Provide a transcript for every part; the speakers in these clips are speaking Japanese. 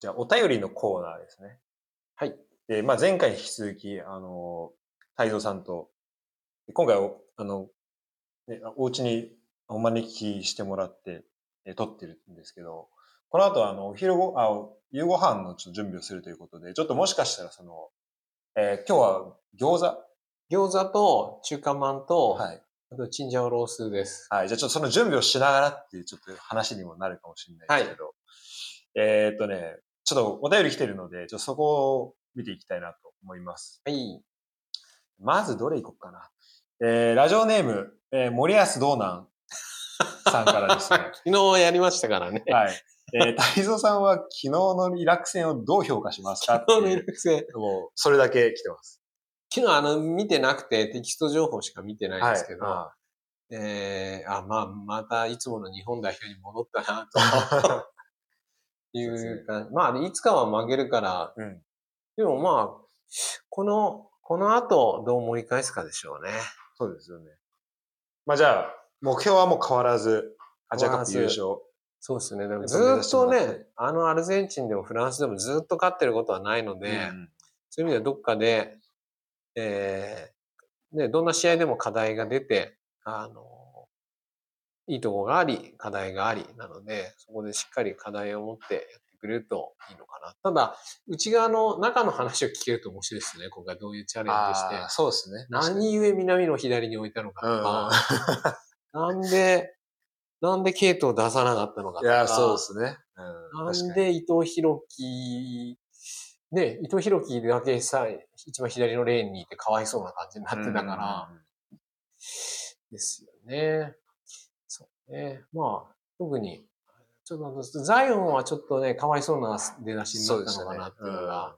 じゃあ、お便りのコーナーですね。はい。で、まあ、前回に引き続き、あの、太蔵さんと、今回お、あの、ね、お家にお招きしてもらって、え撮ってるんですけど、この後、あの、お昼ご、あ、夕ご飯のちょっと準備をするということで、ちょっともしかしたら、その、えー今日は餃子？餃子と中華まんと、はい。あとチンジャオロースです。はい。じゃあちょっとその準備をしながらっていうちょっと話にもなるかもしれないですけど、えーっとね、ちょっとお便り来てるので、ちょっとそこを見ていきたいなと思います。はい。まずどれいこうかな。えー、ラジオネーム、えー、森安道南さんからですね。昨日やりましたからね。はい。えー、太蔵さんは昨日のイラク戦をどう評価しますか昨日のイいうラク戦。もう、それだけ来てます。昨日あの、見てなくてテキスト情報しか見てないんですけど、はえー、あ、まあ、またいつもの日本代表に戻ったな、と いうか、まあ、いつかは負けるから、い。うん。でもまあ、この、この後どう盛り返すかでしょうね。そうですよね。まあじゃあ、目標はもう変わらず、アジアカップ優勝。そうですね。でもずーっとね、あのアルゼンチンでもフランスでもずっと勝ってることはないので、うんそういう意味ではどっかで、えー、ね、どんな試合でも課題が出て、あの、いいとこがあり、課題があり、なので、そこでしっかり課題を持ってやってくれるといいのかな。ただ、内側の中の話を聞けると面白いですね。今回どういうチャレンジして。そうですね。何故南の左に置いたのかうんとか、なんで、なんでケイトを出さなかったのかとか。いや、そうですね。うん、な。んで伊藤博樹、ね、伊藤博樹だけさ、一番左のレーンにいてかわいそうな感じになってたから、ですよね。ね。まあ、特に、ちょっとザイオンはちょっとね、かわいそうな出だしになったのかなっていうのが、あ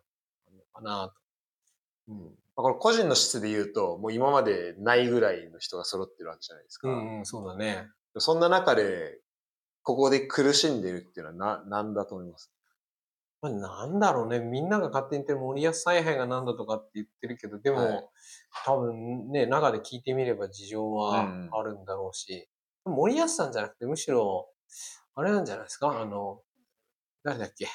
るのかなと。うん。まあこれ個人の質で言うと、もう今までないぐらいの人が揃ってるわけじゃないですか。うんうん、そうだね。そんな中で、ここで苦しんでるっていうのはな、なんだと思います？まあ、なんだろうね。みんなが勝手に言ってる森保采配がなんだとかって言ってるけど、でも、はい多分ね、中で聞いてみれば事情はうんあるんだろうし、森保さんじゃなくて、むしろ、あれなんじゃないですか？あの、誰だっけ？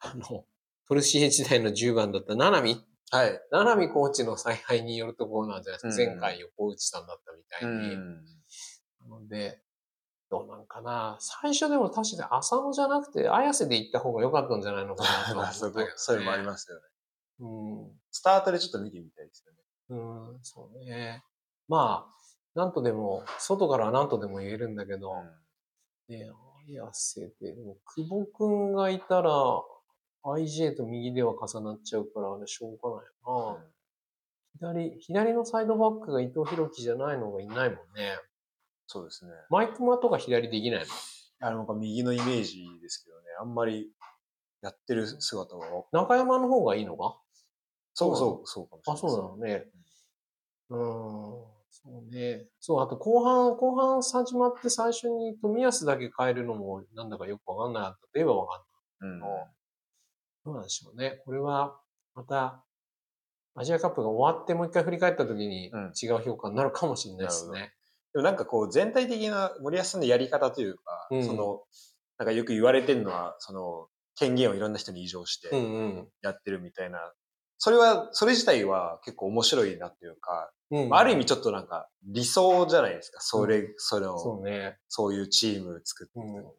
あの、トルシエ時代の10番だった、ナナミはい。ナナミコーチの采配によるところなんじゃないですか、うん前回横内さんだったみたいに。なので、どうなんかな？最初でも確かに浅野じゃなくて、綾瀬で行った方が良かったんじゃないのかなと まあ、は思そこったけど、ね。そういうのもありますよね。うん。スタートでちょっと見てみたいですよね。うん、そうね。まあ、なんとでも、外からはなんとでも言えるんだけど、ね、綾瀬で、でも久保くんがいたら、IJ と右では重なっちゃうから、あれしょうがないよな。左、左のサイドバックが伊藤博樹じゃないのがいないもんね。そうですね。マイクマとか左できないの？あの、なんか右のイメージですけどね、あんまりやってる姿は、中山の方がいいのか？そうそう、そうかもしれあ、ない。そうなのね。うーん。そうね。そう、あと後半、後半始まって最初に富安だけ変えるのもなんだかよくわかんなかったといえばわかんない。うん。どうなんでしょうね。これは、また、アジアカップが終わってもう一回振り返った時にうん違う評価になるかもしれないですね。でもなんかこう全体的な森保さんのやり方というか、うんその、なんかよく言われてるのは、その、権限をいろんな人に移譲してうんうん。やってるみたいな、それは、それ自体は結構面白いなというか、うん。まあある意味ちょっとなんか理想じゃないですか。それ、それを、そそうね。ういうチーム作って、うん。っ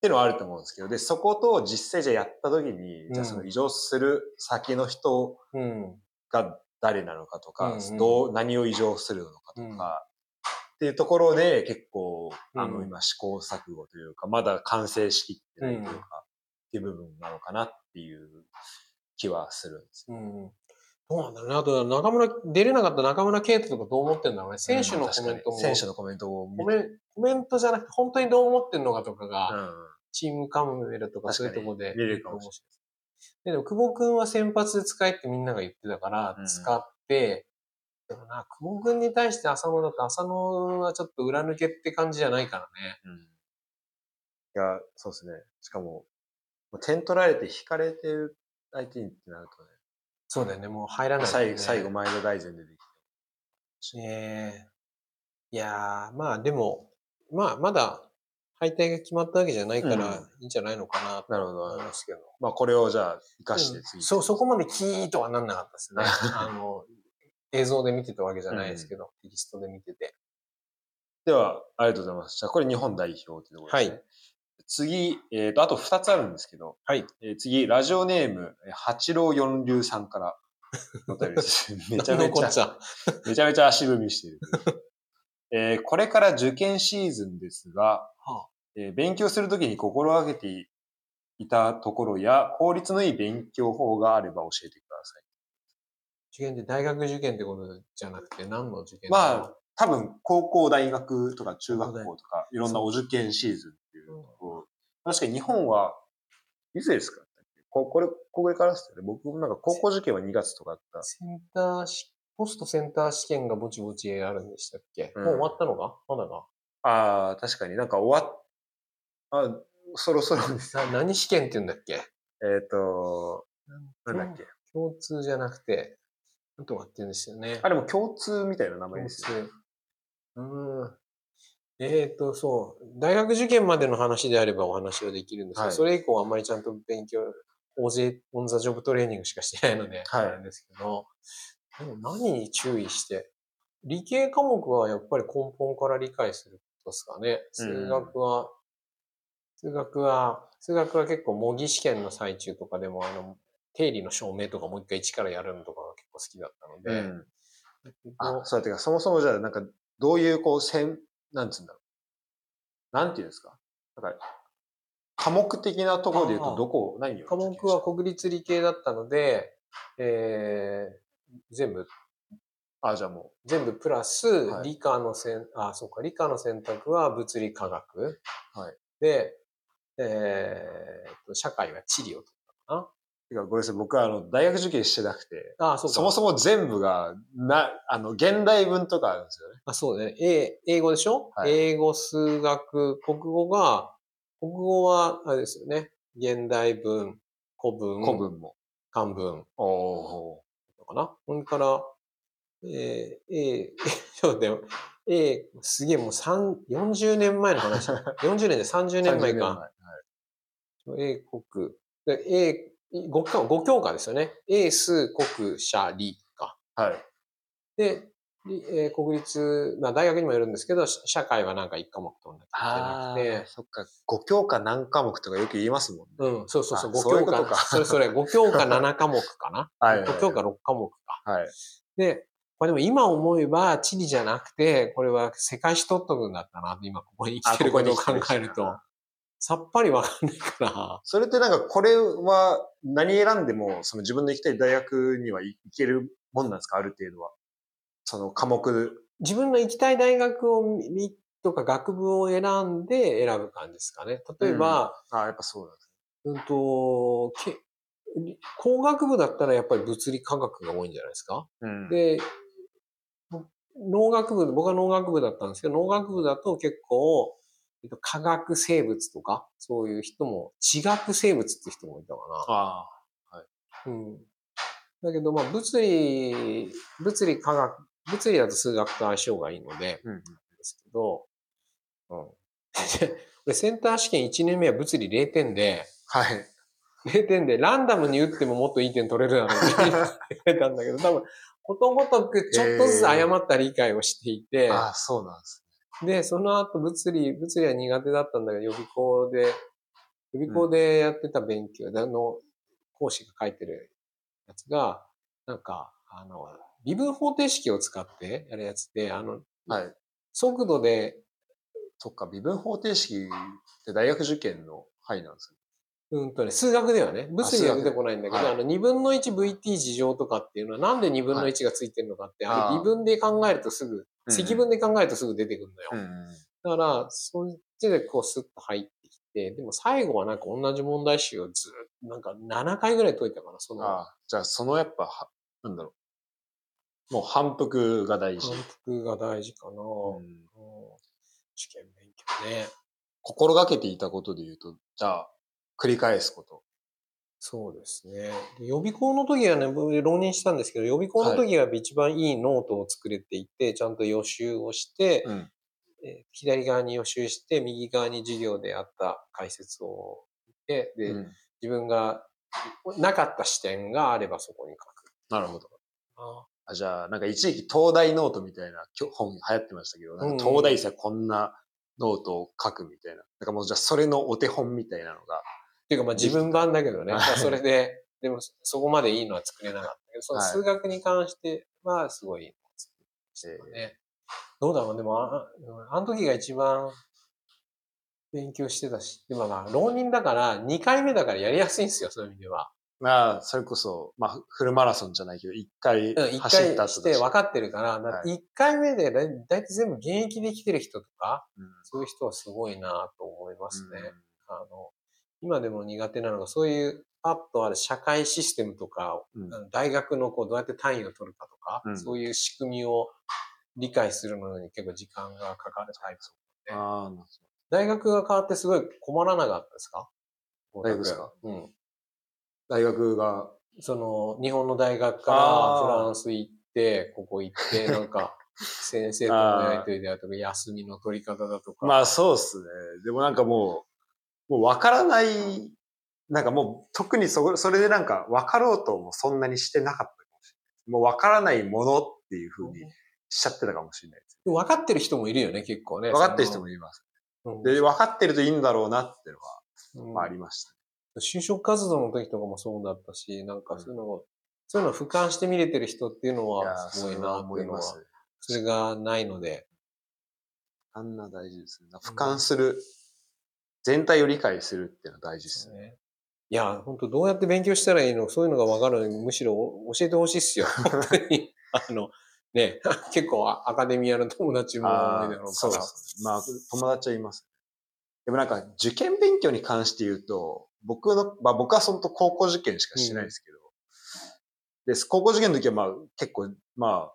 ていうのはあると思うんですけど、で、そこと実際じゃあやった時に、うん。じゃあその移譲する先の人うん。が誰なのかとか、うんうん。どう、何を移譲するのかとか、っていうところで結構、あの、うん今試行錯誤というか、まだ完成しきってないというか、うん。っていう部分なのかなっていう気はするんです。うん。どうなんだろうね。あと、中村、出れなかった中村圭斗とかどう思ってんだろうね。選手のコメントも。選手のコメントをコメコメントじゃなくて、本当にどう思ってんのかとかが、うんチームカムメルとかそういうとこで見れるかもしれない。でも、久保くんは先発で使えってみんなが言ってたからう、ん使って、でもな、久保くんに対して浅野だと、浅野はちょっと裏抜けって感じじゃないからね。うん。いや、そうですね。しかも、点取られて引かれてる相手にってなるとね、そうだよね、もう入らない、ね。最後、最後前田大然出てきて。ねえいやー、まあでも、まあまだ敗退が決まったわけじゃないからうんいいんじゃないのかなとなるほど思いますけど。まあこれをじゃあ活かしてうん次。そう、そこまでキーとはなんなかったですね。あの、映像で見てたわけじゃないですけど、テキストで見てて。では、ありがとうございます。じゃあこれ日本代表ってところですね。はい次、えっ、と、あと2つあるんですけど、はい。えー次、ラジオネーム、えー八郎四流さんから。めちゃめちゃめちゃめちゃ足踏みしてる。えーこれから受験シーズンですが、はえー勉強するときに心がけていたところや、効率のいい勉強法があれば教えてください。受験って大学受験ってことじゃなくて何の受験まあ、多分、高校、大学とか中学校とか、いろんなお受験シーズンっていうところ。確かに日本は、いつですか？ここれ、これからですよね。僕もなんか高校受験は2月とかだった。センターし、ポストセンター試験がぼちぼちあるんでしたっけ、うんもう終わったのか？まだか？ああ、確かになんか終わっ、あ、そろそろです。な何試験って言うんだっけ？えっ、と、なんだっけ？共通じゃなくて、なんとかって言うんですよね。あ、でも共通みたいな名前共ですよね。通。うーん。えっ、と、そう。大学受験までの話であればお話はできるんですけど、はいそれ以降あんまりちゃんと勉強、大勢、オンザジョブトレーニングしかしてないので、はいあれですけど、でも何に注意して、理系科目はやっぱり根本から理解することですかね。数学は、数学は、数学は結構模擬試験の最中とかでも、あの、定理の証明とかもう一回一からやるのとかが結構好きだったので、うん。あ、そうやってか、そもそもじゃあ、なんか、どういう、こう、線、なんつうんだろう。なんていうんですか？なんか、科目的なところで言うと、どこ、何を科目は国立理系だったので、えー、全部、あ、じゃあも全部プラスは、い理科の選、あ、そうか、理科の選択は物理科学。はい。で、えーと、社会は地理を取ったかう、てかごめんなさい、僕はあの、大学受験してなくて、な。あ、そうか。そもそも全部が、な、あの、現代文とかあるんですよね。あ、そうね。英英語でしょ、はい英語、数学、国語が、国語は、あれですよね。現代文、古文、古文も。漢文おおのかな。ほんから、えー、えー、ちょっと待ってよ。えー、すげえもう三40年前の話。40年で30年前か。英国。で、英、5教五教科ですよね。英、数、国、社、理か。はい。はい。で、りえー国立、まあ大学にもよるんですけど、社社会はなんか1科目取んなきゃあいけなくて、そっか。5教科何科目とかよく言いますもんね。うん、そうそうそう、あ5教科そういうそれそれ、5教科7科目かな。はいはいはい5教科6科目か。はい。で、まあでも今思えば地理じゃなくて、これは世界史取っとくんだったな今ここに生きてることを考えると、さっぱりわかんないから、それってなんか、これは何選んでも、その自分の行きたい大学には行けるもんなんですか？ある程度は。その科目。自分の行きたい大学を見、とか学部を選んで選ぶ感じですかね。例えば、ああ、やっぱそうなんですうんと、け工学部だったらやっぱり物理科学が多いんじゃないですか？うん。で、農学部、僕は農学部だったんですけど、農学部だと結構、えっと、科学生物とか、そういう人も、地学生物って人もいたかあな。うん。だけど、まあ、物理、物理科学、物理だと数学と相性がいいので、あ。うん。ですけど、うん。で俺センター試験1年目は物理0点で、はい。0点で、ランダムに打ってももっといい点取れるだろうって 言われたんだけど、多分、ことごとくちょっとずつ誤った理解をしていて、ああ、そうなんです。で、その後物理、物理は苦手だったんだけど、予備校で、予備校でやってた勉強、であの、講師が書いてるやつが、なんか、あの、微分方程式を使ってやるやつで、あの、はい。速度で、そっか、微分方程式って大学受験の範囲なんですうんとね、数学ではね、物理は出てこないんだけど、はいあの、二分の一 VT 事乗とかっていうのは、なんで二分の一がついてるのかって、ああーれ微分で考えるとすぐ、うん積分で考えるとすぐ出てくるのよ。ん。だから、そっちでこうスッと入ってきて、でも最後はなんか同じ問題集をずっと、なんか7回ぐらい解いたかな、その、ああ、じゃあそのやっぱ、はなんだろう。もう反復が大事。反復が大事かな、うんうん試験勉強ね。心がけていたことで言うと、じゃあ、繰り返すこと。そうですね。で予備校の時はね、僕浪人したんですけど、予備校の時は一番いいノートを作れていて、ちゃんと予習をして、うん。えー左側に予習して、右側に授業であった解説を見て、で、うん自分がなかった視点があればそこに書く。なるほど。ああじゃあ、なんか一時期東大ノートみたいな本流行ってましたけど、なんか東大生はこんなノートを書くみたいな。なんかもうじゃあそれのお手本みたいなのが。っていうかまあ自分版だけどね。はいまあそれで、でもそこまでいいのは作れなかったけど、そのはい数学に関してはすごいいいのを作りましたよね。どうだろうでもあ、あの時が一番勉強してたし、でもまあ、浪人だから、2回目だからやりやすいんですよ、そういう意味では。まあ、それこそ、まあ、フルマラソンじゃないけど、一回うん、1走った後回して分かってるから、は1回目でだいだいたい全部現役で来てる人とか、うんそういう人はすごいなと思いますね。うんあの、今でも苦手なのが、そういうパッとある社会システムとか、うん大学のこうどうやって単位を取るかとか、うんそういう仕組みを理解するのに結構時間がかかるタイプ。ああ、なる大学が変わってすごい困らなかったですか？大学ですかうん。大学が、その、日本の大学からフランス行って、ここ行って、なんか、先生とのやりとりであるとか、休みの取り方だとか。まあそうっすね。でもなんかもう、もう分からない、なんかもう特にそそれでなんか分かろうともそんなにしてなかったかもしれない。もう分からないものっていうふうにしちゃってたかもしれないです。分かってる人もいるよね、結構ね。分かってる人もいます。で、分かってるといいんだろうなっていうのは、うんまあありました。就職活動の時とかもそうだったし、なんかそういうのを、そういうのを俯瞰して見れてる人っていうのいはやすごいなっていうのは、思います。それがないので。あんな大事ですね。俯瞰する、全体を理解するっていうのは大事ですね。ねいや、本当どうやって勉強したらいいの？そういうのが分かるのに、むしろ教えてほしいっすよ。本当に。あの、ね、結構アカデミアの友達も多いだろうから。そうですね。まあ、友達はいます。でもなんか、受験勉強に関して言うと、僕の、まあ僕は本当高校受験しかしてないですけど、で、高校受験の時はまあ結構、まあ、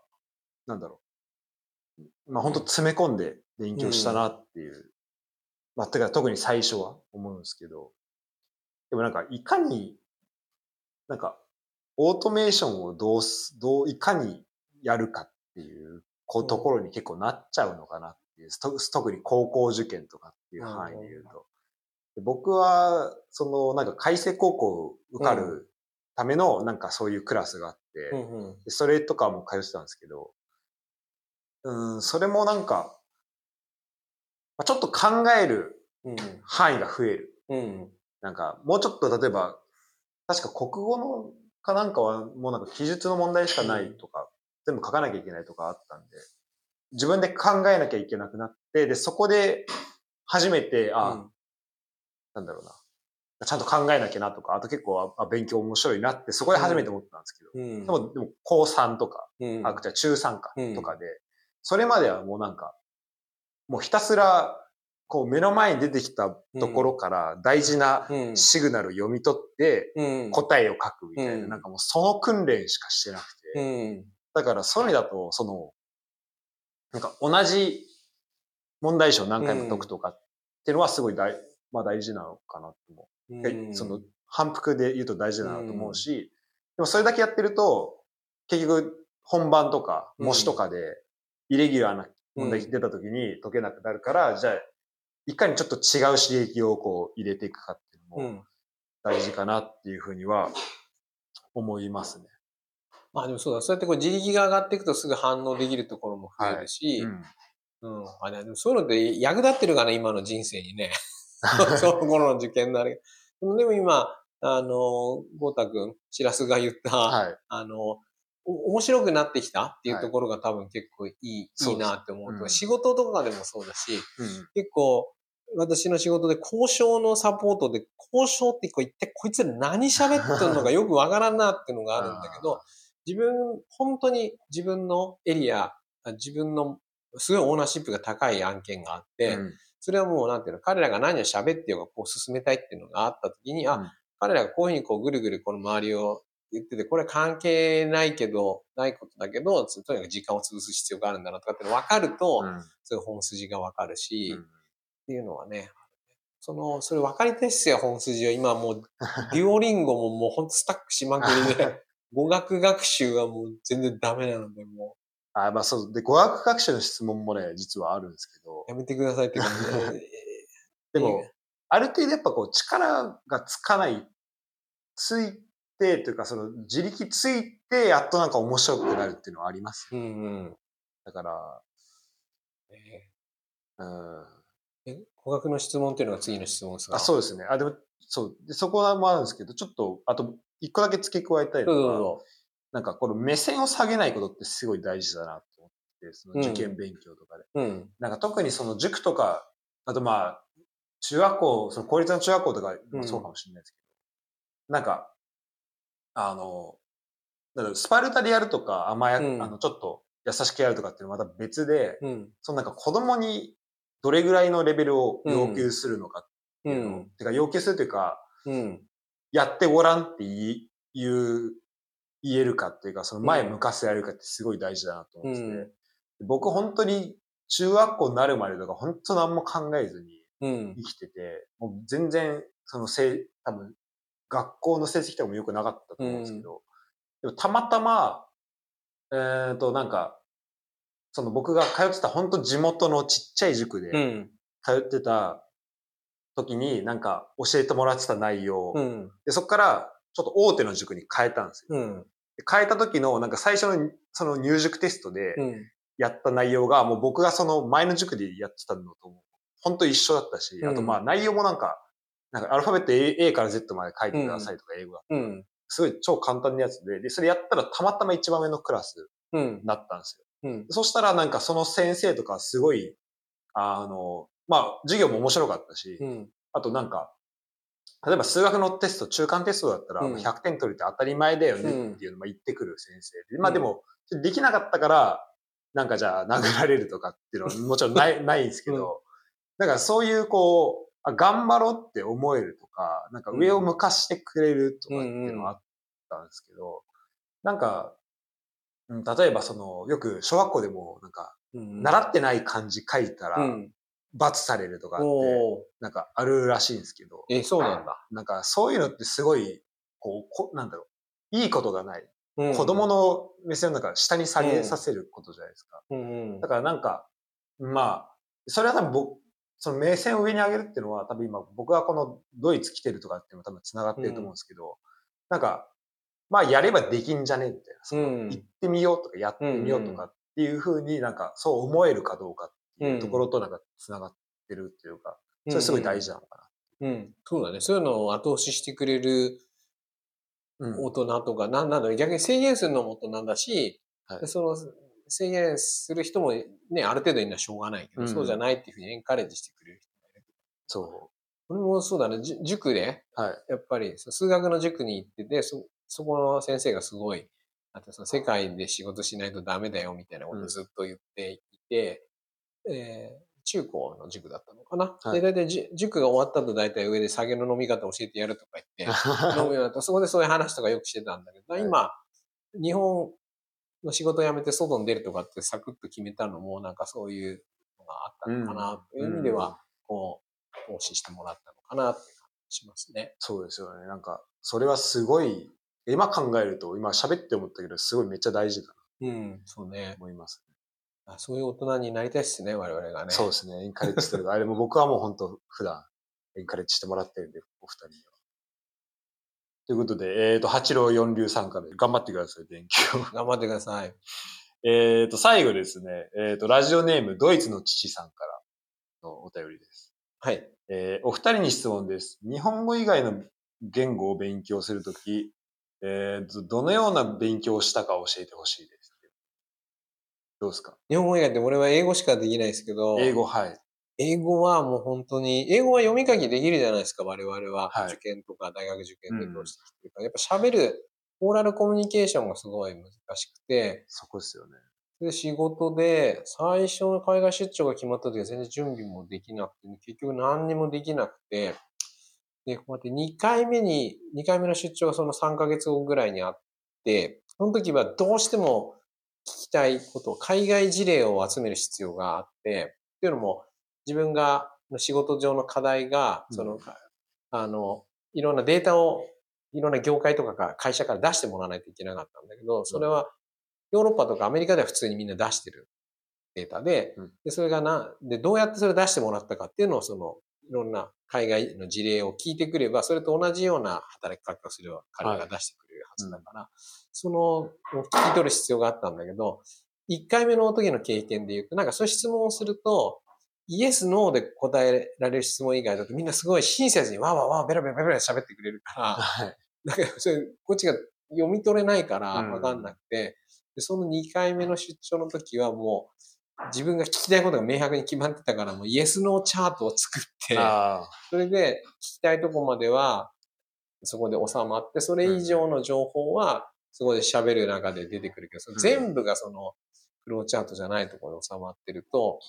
なんだろう。まあ本当詰め込んで勉強したなっていう。まあ、てか特に最初は思うんですけど、でもなんか、いかに、なんか、オートメーションをどうす、どう、いかにやるかっていうこうところに結構なっちゃうのかなっていう、と特に高校受験とかっていう範囲で言うと。で僕は、その、なんか海星高校受かうるための、なんかそういうクラスがあって、それとかも通ってたんですけど、うん、それもなんか、まあちょっと考えるうん。範囲が増える。うん。なんか、もうちょっと例えば、確か国語のかなんかはもうなんか記述の問題しかないとか、全部書かなきゃいけないとかあったんで、自分で考えなきゃいけなくなって、で、そこで初めて、あ、うん。なんだろうな。ちゃんと考えなきゃなとか、あと結構、あ勉強面白いなって、そこで初めて思ったんですけど、うん。でも、でも高3とか、うん。あ、じゃあ中3かうん。とかで、それまではもうなんか、もうひたすら、こう目の前に出てきたところから大事なうん。シグナルを読み取ってうん。答えを書くみたいな、うん。なんかもうその訓練しかしてなくて、うん。だからそういう意味だと、その、なんか同じ問題集を何回も解くとかっていうのはすごい大、まあ大事なのかなと思う。うん。その反復で言うと大事だなと思うし、でもそれだけやってると、結局本番とか模試とかでイレギュラーな問題出た時に解けなくなるから、じゃあ、いかにちょっと違う刺激をこう入れていくかっていううのもん大事かなっていうふうには思いますね。まあでもそうだ、そうやってこう自力が上がっていくとすぐ反応できるところも増えるし、うんうん。あ、でもそういうのって役立ってるかな、今の人生にね。その頃の受験のあれ。でもでも今、あの、ゴータ君、シラスが言った、はい。あの、お面白くなってきた？っていうところが多分結構いい、そうです。いいなって思うと、うん。仕事とかでもそうだし、うん。結構、私の仕事で交渉のサポートで、交渉ってこう言って、こいつら何喋ってんのか よくわからんなっていうのがあるんだけど、自分、本当に自分のエリア、自分のすごいオーナーシップが高い案件があって、うん。それはもうなんていうの、彼らが何を喋ってようがこう進めたいっていうのがあった時に、あ、うん。彼らがこういうふうにこうぐるぐるこの周りを言ってて、これは関係ないけど、ないことだけど、とにかく時間を潰す必要があるんだなとかって分かると、うんそういう本筋が分かるし、うんっていうのはね、その、それ分かりたいっすよ、本筋は。今もう、デュオリンゴももうほんとスタックしまくりで、語学学習はもう全然ダメなので、もあ、まあそう。で、語学学習の質問もね、実はあるんですけど、やめてくださいって感じで。でも、ある程度やっぱこう力がつかない、ついて、というかその自力ついて、やっとなんか面白くなるっていうのはありますよ。うんうん。だから、えうん。ーえ語学の質問っていうのが次の質問ですか？あ、そうですね。あ、でも、そう。で、そこもあるんですけど、ちょっと、あと、一個だけ付け加えたいのが、どうぞ。なんかこの目線を下げないことってすごい大事だなと思って、その受験勉強とかで。うん。なんか特にその塾とか、あとまあ、中学校、その公立の中学校とかもそうかもしれないですけど、なんか、あの、だろうスパルタでやるとか、甘や、うんあの、ちょっと優しくやるとかっていうのはまた別で、うん。そのなんか子供にどれぐらいのレベルを要求するのかってういうのを、ん。てか要求するというか、うん。やってごらんって言う、言えるかっていうか、その前向かせられるかってすごい大事だなと思ってて、うん僕本当に中学校になるまでとか本当何も考えずにうん。生きてて、もう全然そのせい、多分学校の成績とかも良くなかったと思うんですけど、でもたまたま、えっ、となんか、その僕が通ってた本当地元のちっちゃい塾でうん。通ってた時になんか教えてもらってた内容、うん。で、そこからちょっと大手の塾に変えたんですよ。うん。で変えた時のなんか最初のその入塾テストでうん。やった内容がもう僕がその前の塾でやってたのと本当一緒だったし、うんあとまあ内容もなんか、なんかアルファベット A, A から Z まで書いてくださいとか英語が。うん。すごい超簡単なやつで、で、それやったらたまたま一番目のクラスうん。になったんですよ。うん。そしたらなんかその先生とかすごい、あの、まあ授業も面白かったし、うん。あとなんか、例えば数学のテスト、中間テストだったらうん100点取るって当たり前だよねっていうのも言ってくる先生で、まあうんでも、できなかったから、なんかじゃあ殴られるとかっていうのはもちろんない、ないんですけど、だからそういうこう、あ頑張ろうって思えるとか、なんか上を向かしてくれるとかっていうのはあったんですけど、なんか、うん例えばその、よく小学校でもなんか、うん。習ってない漢字書いたらうん。罰されるとかって、なんかあるらしいんですけど、え、そうなんだ。なんかそういうのってすごい、こう、こなんだろう、いいことがない。うん子供の目線の中下に下げさせることじゃないですか。だからなんか、まあ、それは多分僕、その目線を上に上げるっていうのは多分今僕がこのドイツ来てるとかっていうのも多分繋がってると思うんですけど、なんか、まあやればできんじゃねみたいな。行ってみようとかやってみようとかっていうふうになんかそう思えるかどうかっていうところとなんか繋がってるっていうか、それすごい大事なのかうん。そうだね。そういうのを後押ししてくれるな。うん大人とか、なんなんだろう、逆に制限するのも大人だし、はいその制限する人もね、ある程度いるのはしょうがないけど、うんそうじゃないっていうふうにエンカレッジしてくれる人がいる。そ俺もそうだね、塾で、う。はい。やっぱり数学の塾に行ってて、そ、そこの先生がすごい、あとその世界で仕事しないとダメだよみたいなことをずっと言っていて、えー中高の塾だったのかな。はいで、大体じ塾が終わった後大体上で酒の飲み方教えてやるとか言って、飲むようになったそこでそういう話とかよくしてたんだけど、はい今、日本の仕事を辞めて外に出るとかってサクッと決めたのも、なんかそういうのがあったのかな、という意味では、こう、投資してもらったのかなって感じしますね。そうですよね。なんか、それはすごい、今考えると、今喋って思ったけど、すごいめっちゃ大事だなうん、そうねと。思います、あそういう大人になりたいっすね、我々がね。そうですね。エンカレッジしてる。あれも僕はもう本当普段、エンカレッジしてもらってるんで、お二人には。ということで、えっ、と、八郎四流さんから頑張ってください、勉強。頑張ってください。えっと、最後ですね、えっ、と、ラジオネーム、ドイツの父さんからのお便りです。はい。えーお二人に質問です。日本語以外の言語を勉強するとき、えーと、どのような勉強をしたか教えてほしいです。どうですか？日本語以外って俺は英語しかできないですけど、英語、はい。英語はもう本当に、英語は読み書きできるじゃないですか、我々は。はい受験とか大学受験でどうしてきてるか。やっぱ喋る、オーラルコミュニケーションがすごい難しくて、そこですよね。で、仕事で、最初の海外出張が決まった時は全然準備もできなくて、結局何にもできなくて、で、こうやって2回目に、2回目の出張がその3ヶ月後ぐらいにあって、その時はどうしても聞きたいこと、海外事例を集める必要があって、っていうのも、自分が、仕事上の課題が、その、うんあの、いろんなデータを、いろんな業界とかが会社から出してもらわないといけなかったんだけど、それはヨーロッパとかアメリカでは普通にみんな出してるデータで、うん。で、それがな、で、どうやってそれ出してもらったかっていうのを、その、いろんな海外の事例を聞いてくれば、それと同じような働き方をすれば彼が出してくれるはずだから、その、聞き取る必要があったんだけど、1回目の時の経験で言うと、なんかそういう質問をすると、イエス、ノーで答えられる質問以外だとみんなすごい親切にわーわーわーベラベラベラベラ喋ってくれるから、はい。だけど、それ、こっちが読み取れないからうん。わかんなくて、でその2回目の出張の時はもう、自分が聞きたいことが明白に決まってたから、もうイエスノーチャートを作って、あそれで聞きたいとこまでは、そこで収まって、それ以上の情報は、そこで喋る中で出てくるけど、全部がその、フローチャートじゃないところで収まってると、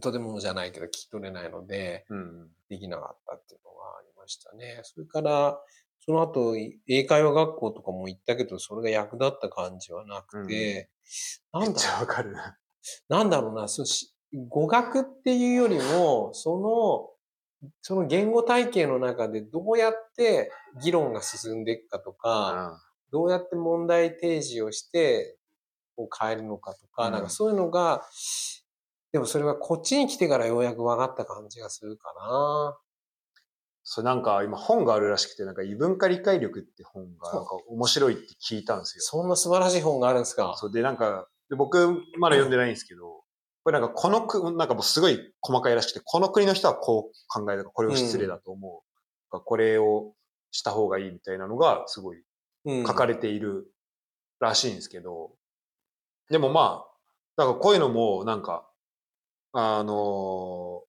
とてもじゃないけど聞き取れないので、あ。うん。できなかったっていうのがありましたね。それから、その後、英会話学校とかも行ったけど、それが役立った感じはなくて、なんだめっちゃわかるな。なんだろうな、そうし語学っていうよりも、その、その言語体系の中でどうやって議論が進んでいくかとか、どうやって問題提示をして、こう変えるのかとか、うんなんかそういうのが、でもそれはこっちに来てからようやく分かった感じがするかな。そう、なんか今本があるらしくて、なんか異文化理解力って本がなんか面白いって聞いたんですよ。そんな素晴らしい本があるんですか？そうで、なんか、で僕まだ読んでないんですけど、これなんかこの国、なんかもうすごい細かいらしくて、この国の人はこう考えるこれを失礼だと思う。これをした方がいいみたいなのがすごいうん書かれているらしいんですけど、でもまあ、なんかこういうのもなんか、あの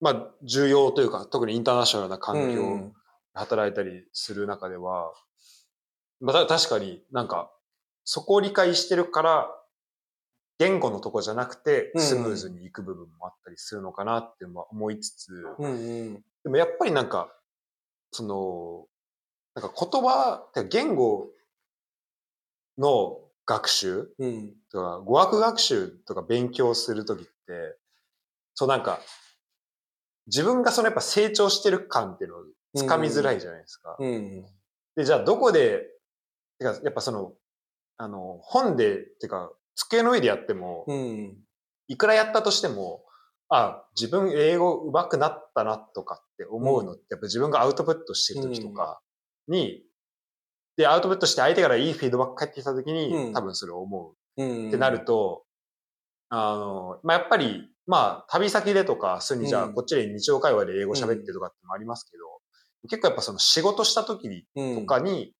まあ重要というか、特にインターナショナルな環境うん。で働いたりする中では、まあた確かになんか、そこを理解してるから、言語のとこじゃなくて、うんスムーズにいく部分もあったりするのかなって思いつつ、うんうん。でもやっぱりなんか、その、なんか言葉、言語の学習？うん。とか、語学学習とか勉強するときって、そうなんか、自分がそのやっぱ成長してる感っていうのをつかみづらいじゃないですか。うん。で、じゃあどこで、てかやっぱその、あの、本で、てか、机の上でやっても、うん。いくらやったとしても、あ、自分英語上手くなったなとかって思うのって、やっぱ自分がアウトプットしてる時とかに、で、アウトプットして相手からいいフィードバック返ってきた時に、うん。多分それを思う。ってなると、あの、まあ、やっぱり、まあ、旅先でとか、普通にじゃあ、うん。こっちで日常会話で英語喋ってとかってもありますけど、結構やっぱその仕事した時に、うん。とかに、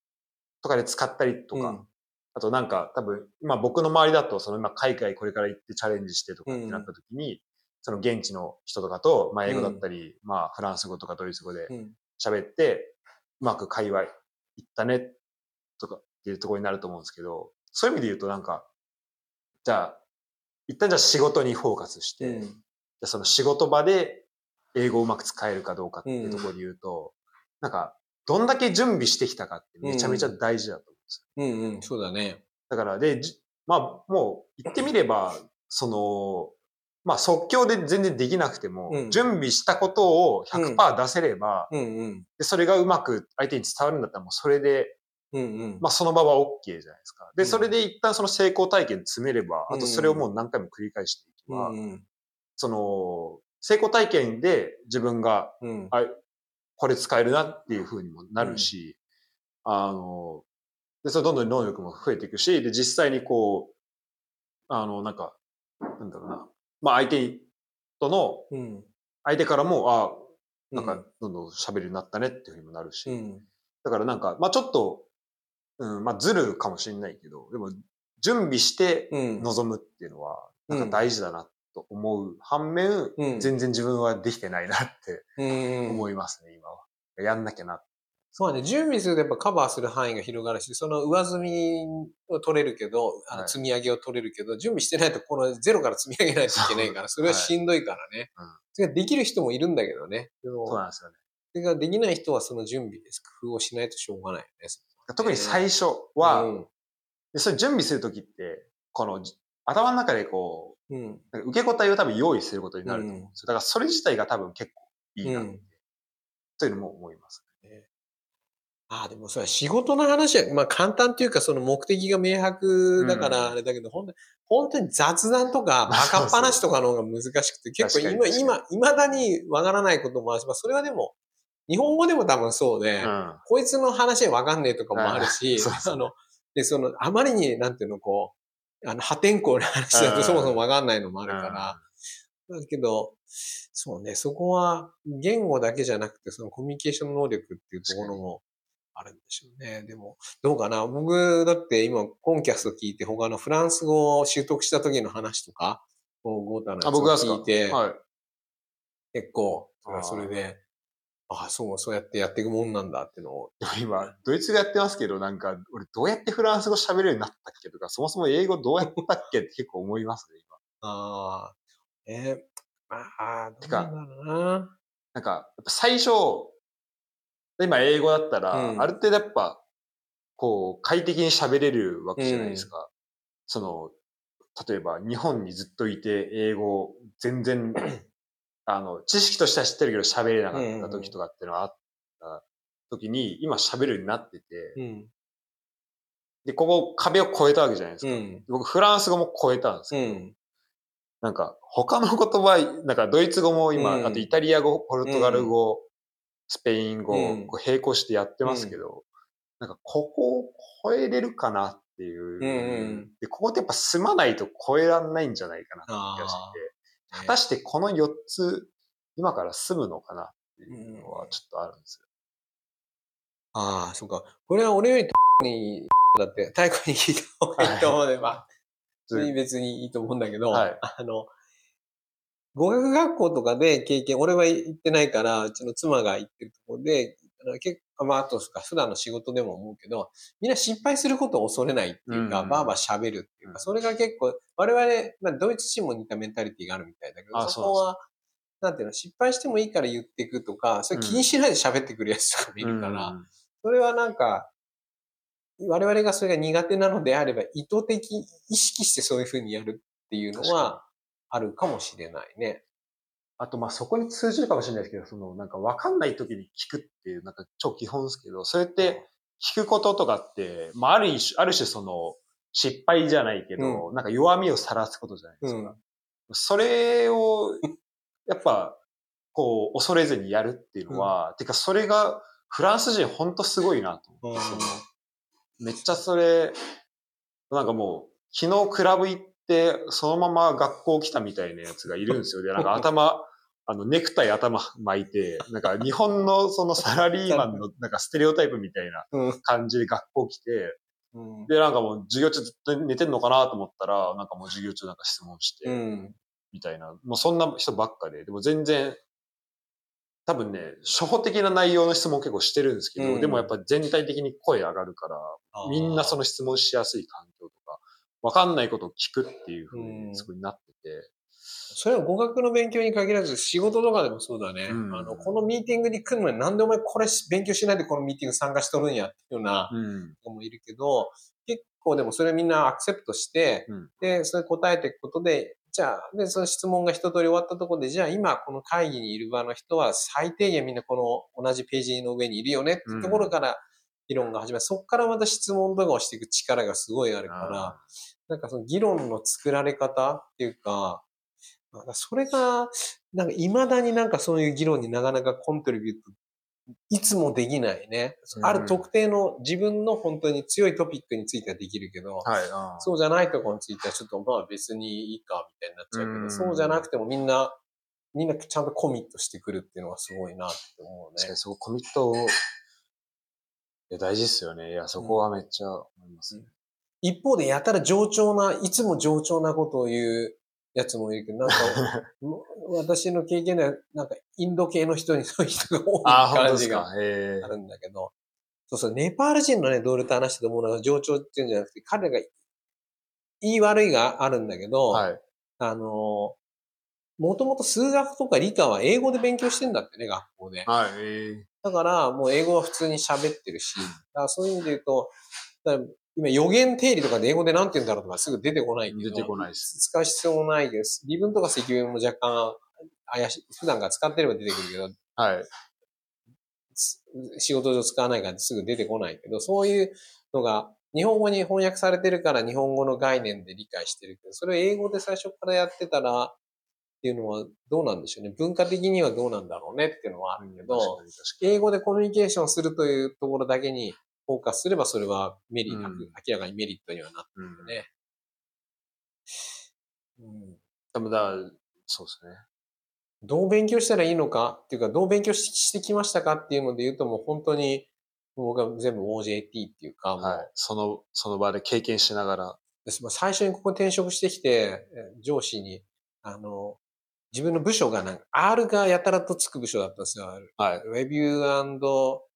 とかで使ったりとか、うん。あとなんか多分、まあ僕の周りだと、その今海外これから行ってチャレンジしてとかってなった時に、その現地の人とかと、まあ英語だったり、まあフランス語とかドイツ語でうん。喋って、うまく会話行ったね、とかっていうところになると思うんですけど、そういう意味で言うとなんか、じゃあ、一旦じゃあ仕事にフォーカスして、うんじゃあその仕事場で英語をうまく使えるかどうかっていうところで言うと、なんか、どんだけ準備してきたかってめちゃめちゃ大事だと思うんですよ。うんうん、そうだね。だから、で、じまあ、もう言ってみれば、その、まあ即興で全然できなくても、うん準備したことを100%出せれば、うんうん。で、それがうまく相手に伝わるんだったらもうそれで、うんうん。まあその場は OK じゃないですか。で、うんそれで一旦その成功体験詰めれば、あとそれをもう何回も繰り返していけば、うんうん。その、成功体験で自分がうん。あこれ使えるなっていう風にもなるし、あの、で、それどんどん能力も増えていくし、で、実際にこう、あの、なんか、なんだろうな、まあ相手との、うん。相手からも、あなんかうん、どんどん喋るようになったねっていう風にもなるし、うん。だからなんか、まあちょっと、うん、まあずるかもしれないけど、でも、準備してうん。臨むっていうのは、うんなんか大事だなと思う反面、うん全然自分はできてないなってうん。思いますね、今は。やんなきゃな。そうだね。準備するとやっぱカバーする範囲が広がるし、その上積みを取れるけど、あはいの積み上げを取れるけど、準備してないとこのゼロから積み上げないといけないから、それはしんどいからね。うんそれができる人もいるんだけどね。そうなんですよね。それができない人はその準備です。工夫をしないとしょうがないよね。特に最初は、うん。でそれ準備するときって、このじ頭の中でこうん。う、なんか受け答えを多分用意することになると思うんですよ。だからそれ自体が多分結構いいな、うんというのも思います。ああ、でもそれは仕事の話は、まあ簡単っていうかその目的が明白だかうんらあれだけど、本当に、本当に雑談とか、バカっ話とかの方が難しくて、結構今、今、未だにわからないこともあるし、まあそれはでも、日本語でも多分そうで、うん。こいつの話わかんねえとかもあるし、あの、で、その、あまりに、なんていうの、こう、あの、破天荒な話だうん。とそもそもわかんないのもあるから、だけど、そうね、そこは言語だけじゃなくて、そのコミュニケーション能力っていうところもあるんでしょうね。でも、どうかな？僕、だって今、コンキャスト聞いて、他のフランス語を習得した時の話とか、ゴータのやつあ、を聞いて、はい。結構それで、ああ、そう、そうやってやっていくもんなんだっていうのを、今、ドイツ語やってますけど、なんか、俺どうやってフランス語喋れるようになったっけとか、そもそも英語どうやったっけって結構思いますね、今。ああ、えー、ああ、てかなんか、やっぱ最初、今英語だったら、うんある程度やっぱ、こう、快適に喋れるわけじゃないですか。その、例えば日本にずっといて、英語全然、あの、知識としては知ってるけど喋れなかった時とかっていうのがあった時に、今喋るようになってて、うん。で、ここ壁を越えたわけじゃないですか。うん。僕、フランス語も超えたんですうけど、ん。なんか、他の言葉、なんか、ドイツ語も今、うんあとイタリア語、ポルトガル語、スペイン語、うんこう並行してやってますけど、なんか、ここを超えれるかなっていう、で、ここってやっぱ住まないと超えらんないんじゃないかなって気がして、果たしてこの4つ、今から住むのかな？っていうのはちょっとあるんですよ。ああ、そうか。これは俺よりに、だって、太鼓に聞いた方がいいと思うので、まあ、普通に別にいいと思うんだけど、はい。あの、語学学校とかで経験、俺は行ってないから、うちの妻が行ってるところで、結構、まあ、あとか、普段の仕事でも思うけど、みんな失敗することを恐れないっていうか、うんバーバー喋るっていうか、うんそれが結構、我々、まあ、ドイツ人も似たメンタリティがあるみたいだけど、あそこは、なんていうの、失敗してもいいから言っていくとか、それ気にしないで喋ってくるやつとかもいるから、うんそれはなんか、我々がそれが苦手なのであれば、意図的、意識してそういうふうにやるっていうのは、あるかもしれないね。あと、まあ、そこに通じるかもしれないですけど、その、なんか、わかんない時に聞くっていう、なんか、超基本ですけど、それって、聞くこととかって、まあ、ある一種、ある種その、失敗じゃないけど、なんか弱みを晒すことじゃないですか。うん。それを、やっぱ、こう、恐れずにやるっていうのは、てか、それが、フランス人ほんとすごいなと思って、そのめっちゃそれ、なんかもう、昨日クラブ行って、そのまま学校来たみたいなやつがいるんですよ。で、なんか頭、あの、ネクタイ頭巻いて、なんか日本のそのサラリーマンの なんかステレオタイプみたいなうん。感じで学校来て、うん。で、なんかもう授業中ずっと寝てんのかなと思ったら、なんかもう授業中なんか質問して、うん。みたいな、もうそんな人ばっかで、でも全然、多分ね、初歩的な内容の質問結構してるんですけど、うんでもやっぱ全体的に声上がるから、みんなその、の質問しやすい環境とか、わかんないことを聞くっていう風うんにすごいなってて、それは語学の勉強に限らず、仕事とかでもそうだね。うんあの、このミーティングに来るのになんでお前これ勉強しないでこのミーティング参加しとるんやっていうようなうん。人もいるけど、結構でもそれみんなアクセプトして、うんで、それ答えていくことで、じゃあ、で、その質問が一通り終わったところで、じゃあ今この会議にいる場の人は最低限みんなこの同じページの上にいるよねっていうところから議論が始まる。そこからまた質問とかをしていく力がすごいあるから、なんかその議論の作られ方っていうかそれが、なんか未だになんかそういう議論になかなかコントリビュート、いつもできないね。うんある特定の自分の本当に強いトピックについてはできるけど、はい。そうじゃないところについてはちょっとまあ別にいいかみたいになっちゃうけど、うんそうじゃなくてもみんな、みんなちゃんとコミットしてくるっていうのがすごいなって思うね。そこコミットを、いや大事っすよね。いや、そこはめっちゃ思いますね。一方でやたら上調な、いつも上調なことを言うやつもいるけど、なんか、私の経験では、なんかインド系の人に そういう人が多い感じがあるんだけど、そうそう、ネパール人のね、同僚と話してて思うのが上調っていうんじゃなくて、彼らが言い悪いがあるんだけど、はい。あの、もともと数学とか理科は英語で勉強してんだってね、学校で。はい。えだから、もう英語は普通に喋ってるし、だからそういう意味で言うと、今予言定理とかで英語で何て言うんだろうとかすぐ出てこない出てこないです。使う必要もないです。微分とか積分も若干怪しい、普段から使ってれば出てくるけど、はい。仕事上使わないからすぐ出てこないけど、そういうのが日本語に翻訳されてるから日本語の概念で理解してるけど、それを英語で最初からやってたらっていうのはどうなんでしょうね。文化的にはどうなんだろうねっていうのはあるけど、英語でコミュニケーションするというところだけにフォーカスすればそれはメリット、うん、明らかにメリットにはなってるんでね。うん。多分だ、そうですね。どう勉強したらいいのかっていうか、どう勉強してきましたかっていうので言うともう本当に僕は全部 OJT っていうか、はい、その、その場で経験しながら。最初にここ転職してきて、上司に、あの、自分の部署がなんか R がやたらとつく部署だったんですよ。はい。レビュー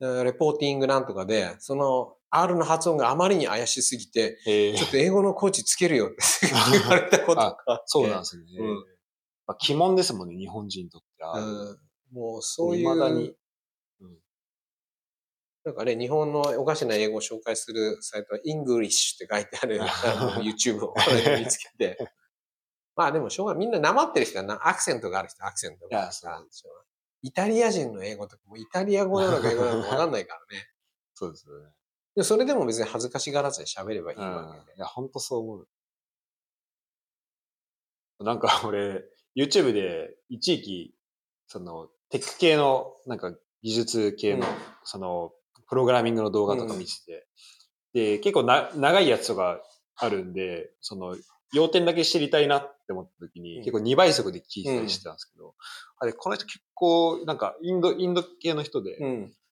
レポーティングなんとかで、その R の発音があまりに怪しすぎて、ちょっと英語のコーチつけるよって言われたことがそうなんですよね。うん、まあ、鬼門ですもんね、日本人にとっては。うん、もうそういう。未だに。なんかね、日本のおかしな英語を紹介するサイトは English って書いてある YouTube を見つけて。まあでもしょうがない。みんななまってる人はな、アクセントがある人アクセントがある人イタリア人の英語とかもイタリア語なのか英語なのかわかんないからね。そうですよね。でそれでも別に恥ずかしがらずに喋ればいいわけで。いや、ほんとそう思う。なんか俺、YouTube で一時期、その、テック系の、なんか技術系の、うん、その、プログラミングの動画とか見てて、うん、で、結構な長いやつとかあるんで、その、要点だけ知りたいなって思った時に、結構2倍速で聞いたりしてたんですけど、あれ、この人結構、なんか、インド、インド系の人で、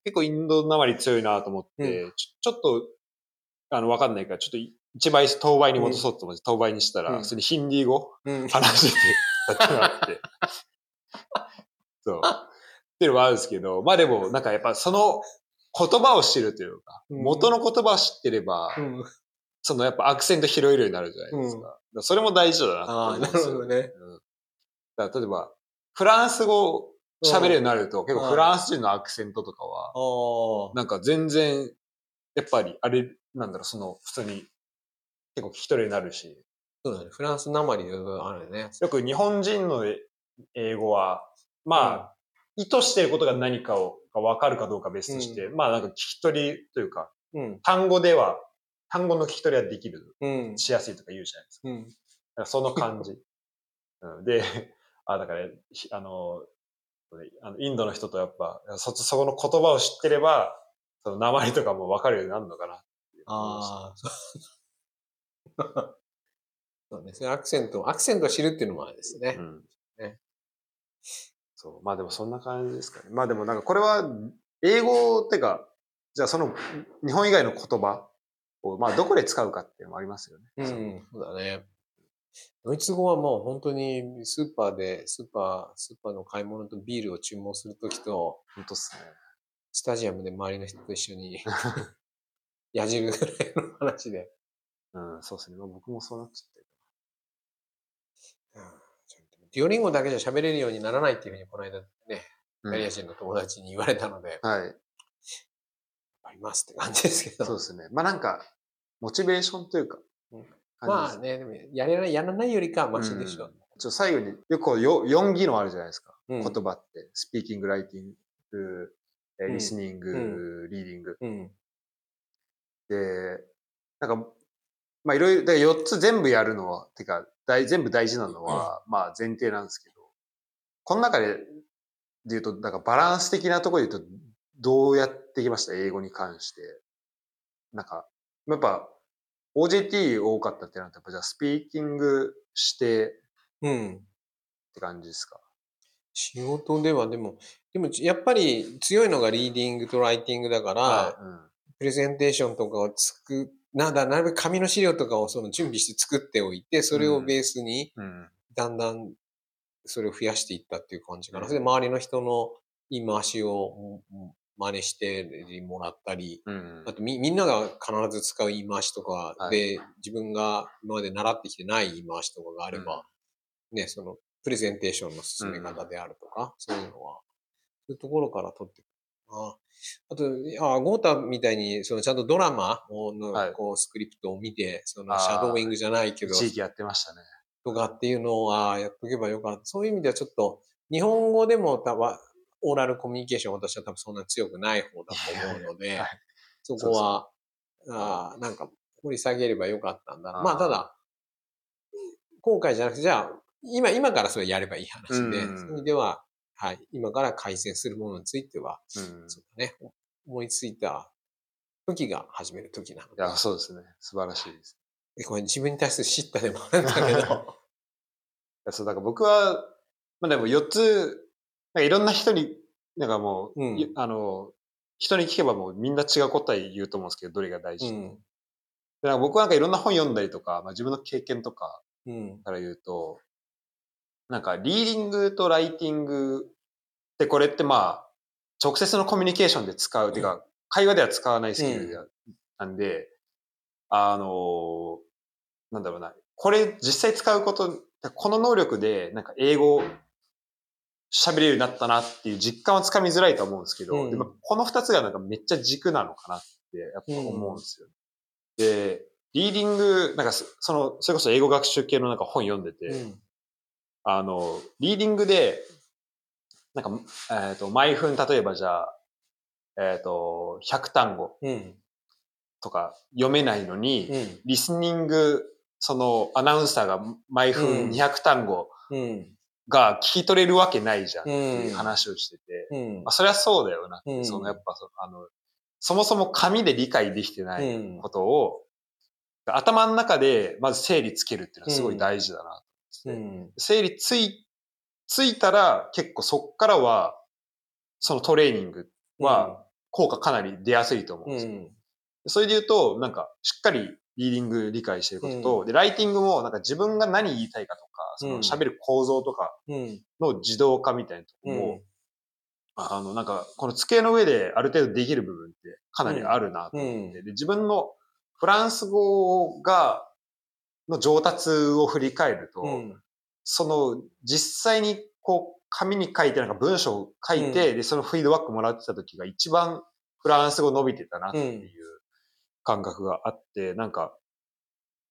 結構インドなまり強いなと思って、ちょちょっと、あの、わかんないから、ちょっと1倍、当倍に戻そうと思って、当倍にしたら、それヒンディー語、話してたってなって。そう。っていうのはあるんですけど、まあでも、なんかやっぱその言葉を知るというか、元の言葉を知ってれば、そのやっぱアクセント拾えるようになるじゃないですか。それも大事だなああ、なるほどね。だ例えば、フランス語喋るようになると、結構フランス人のアクセントとかは、なんか全然、やっぱり、あれ、なんだろう、その、普通に、結構聞き取れになるし。そうだね。フランスなまりあるね。よく日本人の英語は、まあ、意図していることが何かをが分かるかどうか別として、うん、まあなんか聞き取りというか、うん、単語では、単語の聞き取りはできる、うん、しやすいとか言うじゃないですか。うん、だからその感じ。で、あ、だから、あの、あのインドの人とやっぱ、そ、そこの言葉を知ってれば、その鉛とかも分かるようになるのかなああ、そうですね。アクセント、アクセントを知るっていうのもあれですね。うん、ねそう。まあでもそんな感じですかね。まあでもなんかこれは、英語ってか、じゃあその日本以外の言葉を、まあどこで使うかっていうのもありますよね。うん、そうだね。ドイツ語はもう本当にスーパーで、スーパー、スーパーの買い物とビールを注文するときと、本当っすね。スタジアムで周りの人と一緒に やじるぐらいの話で。うん、そうですね。まあ、僕もそうなっちゃってる。うんデュオリンゴだけじゃ喋れるようにならないっていうふうにこの間ね、イタリア人の友達に言われたので、はい。ありますって感じですけど。そうですね。まあなんか、モチベーションというか。うん、まあね、でもやれない、やらないよりかはマシでしょう。うん、ちょ最後に、よく4技能あるじゃないですか。うん、言葉って。スピーキング、ライティング、リスニング、リーディング。で、なんか、まあいろいろ、4つ全部やるのは、てか、大全部大事なのは、まあ前提なんですけど、この中で、で言うと、なんかバランス的なところで言うと、どうやってきました？英語に関して。なんか、やっぱ、OJT 多かったってなったら、やっぱじゃあスピーキングして、うん。って感じですか？仕事ではでも、でもやっぱり強いのがリーディングとライティングだから、はいうん、プレゼンテーションとかを作なだ、なるべく紙の資料とかをその準備して作っておいて、それをベースに、だんだんそれを増やしていったっていう感じかな。それで周りの人の言い回しを真似してもらったり、あとみみんなが必ず使う言い回しとかで、自分が今まで習ってきてない言い回しとかがあれば、ね、そのプレゼンテーションの進め方であるとか、そういうのは、そういうところから取ってくるああと、あゴータみたいに、そのちゃんとドラマの、はい、こうスクリプトを見て、そのシャドーイングじゃないけど。地域やってましたね。とかっていうのを、ああ、やっとけばよかった。そういう意味ではちょっと、日本語でもたわ、オーラルコミュニケーション私は多分そんなに強くない方だと思うので、はいそこは、ああ、なんか掘り下げればよかったんだな。まあただ、後悔じゃなくて、じゃあ、今、今からそれやればいい話で、うんそういう意味では、はい、今から改善するものについては、うん。そうだね、思いついた時が始める時なのでいや、そうですね。素晴らしいです。でこれ自分に対する叱咤でもあるんだけど、そう、だから僕は、まあでも4つ、なんかいろんな人に、なんかもう、うん。いあの、人に聞けばもうみんな違う答え言うと思うんですけど、どれが大事、うん、でなんか僕はなんかいろんな本読んだりとか、まあ、自分の経験とかうん、から言うと、なんかリーディングとライティングってこれってまあ、直接のコミュニケーションで使う、てか、会話では使わないスキルでなんで、あの、なんだろうな、これ実際使うこと、この能力でなんか英語喋れるようになったなっていう実感はつかみづらいと思うんですけど、うん。でもこの二つがなんかめっちゃ軸なのかなってやっぱ思うんですよ。で、リーディング、なんかそその、それこそ英語学習系のなんか本読んでて、うん、あの、リーディングで、なんか、えっ、と、毎分、例えばじゃあ、えっ、と、100単語うん、とか読めないのに、うん、リスニング、そのアナウンサーが毎う分ん200単語うん、が聞き取れるわけないじゃんってうん。いう話をしてて、うん。まあ、それはそうだよな。うん。そのやっぱそあの、そもそも紙で理解できてないうん。ことを、頭の中でまず整理つけるっていうのはすごい大事だな。うん、整理つい、ついたら結構そっからは、そのトレーニングは効果かなり出やすいと思うんですよ。うん、それで言うと、なんかしっかりリーディング理解してることと、で、ライティングもなんか自分が何言いたいかとか、その喋る構造とかうん、の自動化みたいなところも、あの、なんか、この机の上である程度できる部分ってかなりあるなと思って、で、自分のフランス語が、の上達を振り返ると、うん、その、実際にこう、紙に書いてなんか文章を書いて、で、そのフィードバックもらってた時が一番フランス語伸びてたなっていう感覚があって、なんか、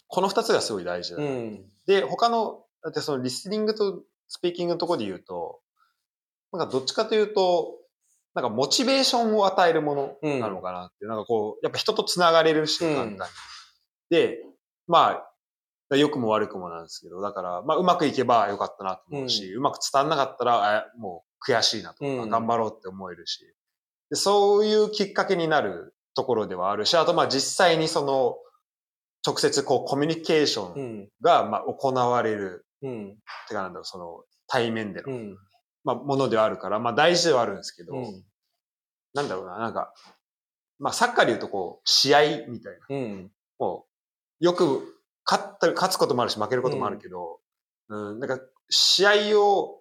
この二つがすごい大事だな。うん、で、他の、だってそのリスニングとスピーキングのところで言うと、なんかどっちかというと、なんかモチベーションを与えるものなのかなって、なんかこう、やっぱ人と繋がれるし、うん簡単に。で、まあ、良くも悪くもなんですけど、だから、まあ、うまくいけばよかったなと思うし、うまく伝わんなかったら、あもう悔しいなとか、うん。頑張ろうって思えるし。で、そういうきっかけになるところではあるし、あとまあ実際にその、直接こうコミュニケーションうん、がまあ行われる、うん、ってかなんだろう、その対面での、うん、まあものではあるから、まあ大事ではあるんですけど、うん、なんだろうな、なんか、まあサッカーで言うとこう、試合みたいな。うん、もう、よく勝った、勝つこともあるし負けることもあるけど、うん、なんか試合を、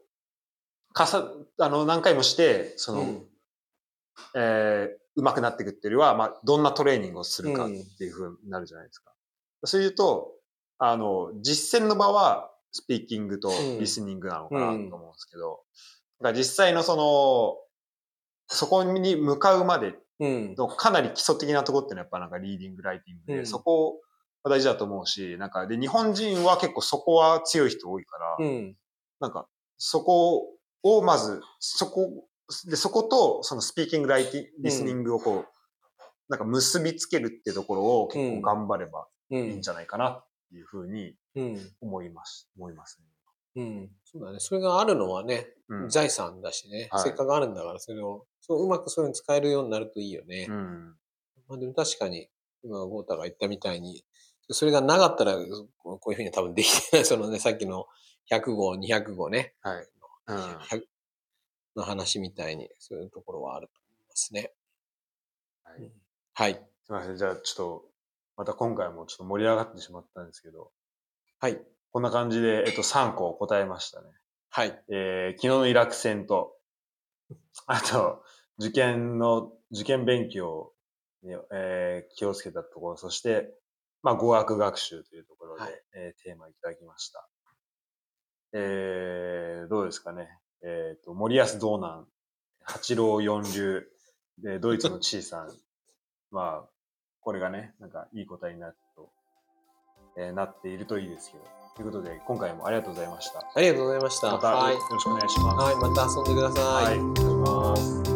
かさ、あの、何回もして、その、うん。えー、上手くなっていくっていうよりは、まあ、どんなトレーニングをするかっていうふうになるじゃないですか。そういうと、あの、実践の場は、スピーキングとリスニングなのかなと思うんですけど、だから実際のその、そこに向かうまでうん、のかなり基礎的なところってのはやっぱなんかリーディング、ライティングで、うん。そこが大事だと思うし、なんかで、日本人は結構そこは強い人多いから、うん、なんかそこをまず、そこ、で、そことそのスピーキング、ライティング、リスニングをこう、なんか結びつけるってところを結構頑張ればういいんん、じゃないかなっていうふうにうん、思います。思いますね。うん。そうだね。それがあるのはね、うん。財産だしね、はいせっかくあるんだから、それを、そう、うまくそういうのに使えるようになるといいよね。うん。まあでも確かに、今、ゴータが言ったみたいに、それがなかったら、こういうふうには多分できてない。そのね、さっきの100号、200号ね、はい。うん。100の話みたいに、そういうところはあると思いますね。はいうんはい。すみません。じゃあちょっと、また今回もちょっと盛り上がってしまったんですけど、はい。こんな感じで、えっと、3個答えましたね。はい。えー昨日のイラク戦と、あと、受験の、受験勉強に、えー気をつけたところ、そして、まあ、語学学習というところで、はいえーテーマいただきました。えーどうですかね。えっ、と、森安道南、八郎四流、で、ドイツのチーさん。まあ、これがね、なんかいい答えになるとえーなっているといいですけど。ということで、今回もありがとうございました。ありがとうございました。またよはい。ろしくお願いします。はい、また遊んでください。はい、お願いします。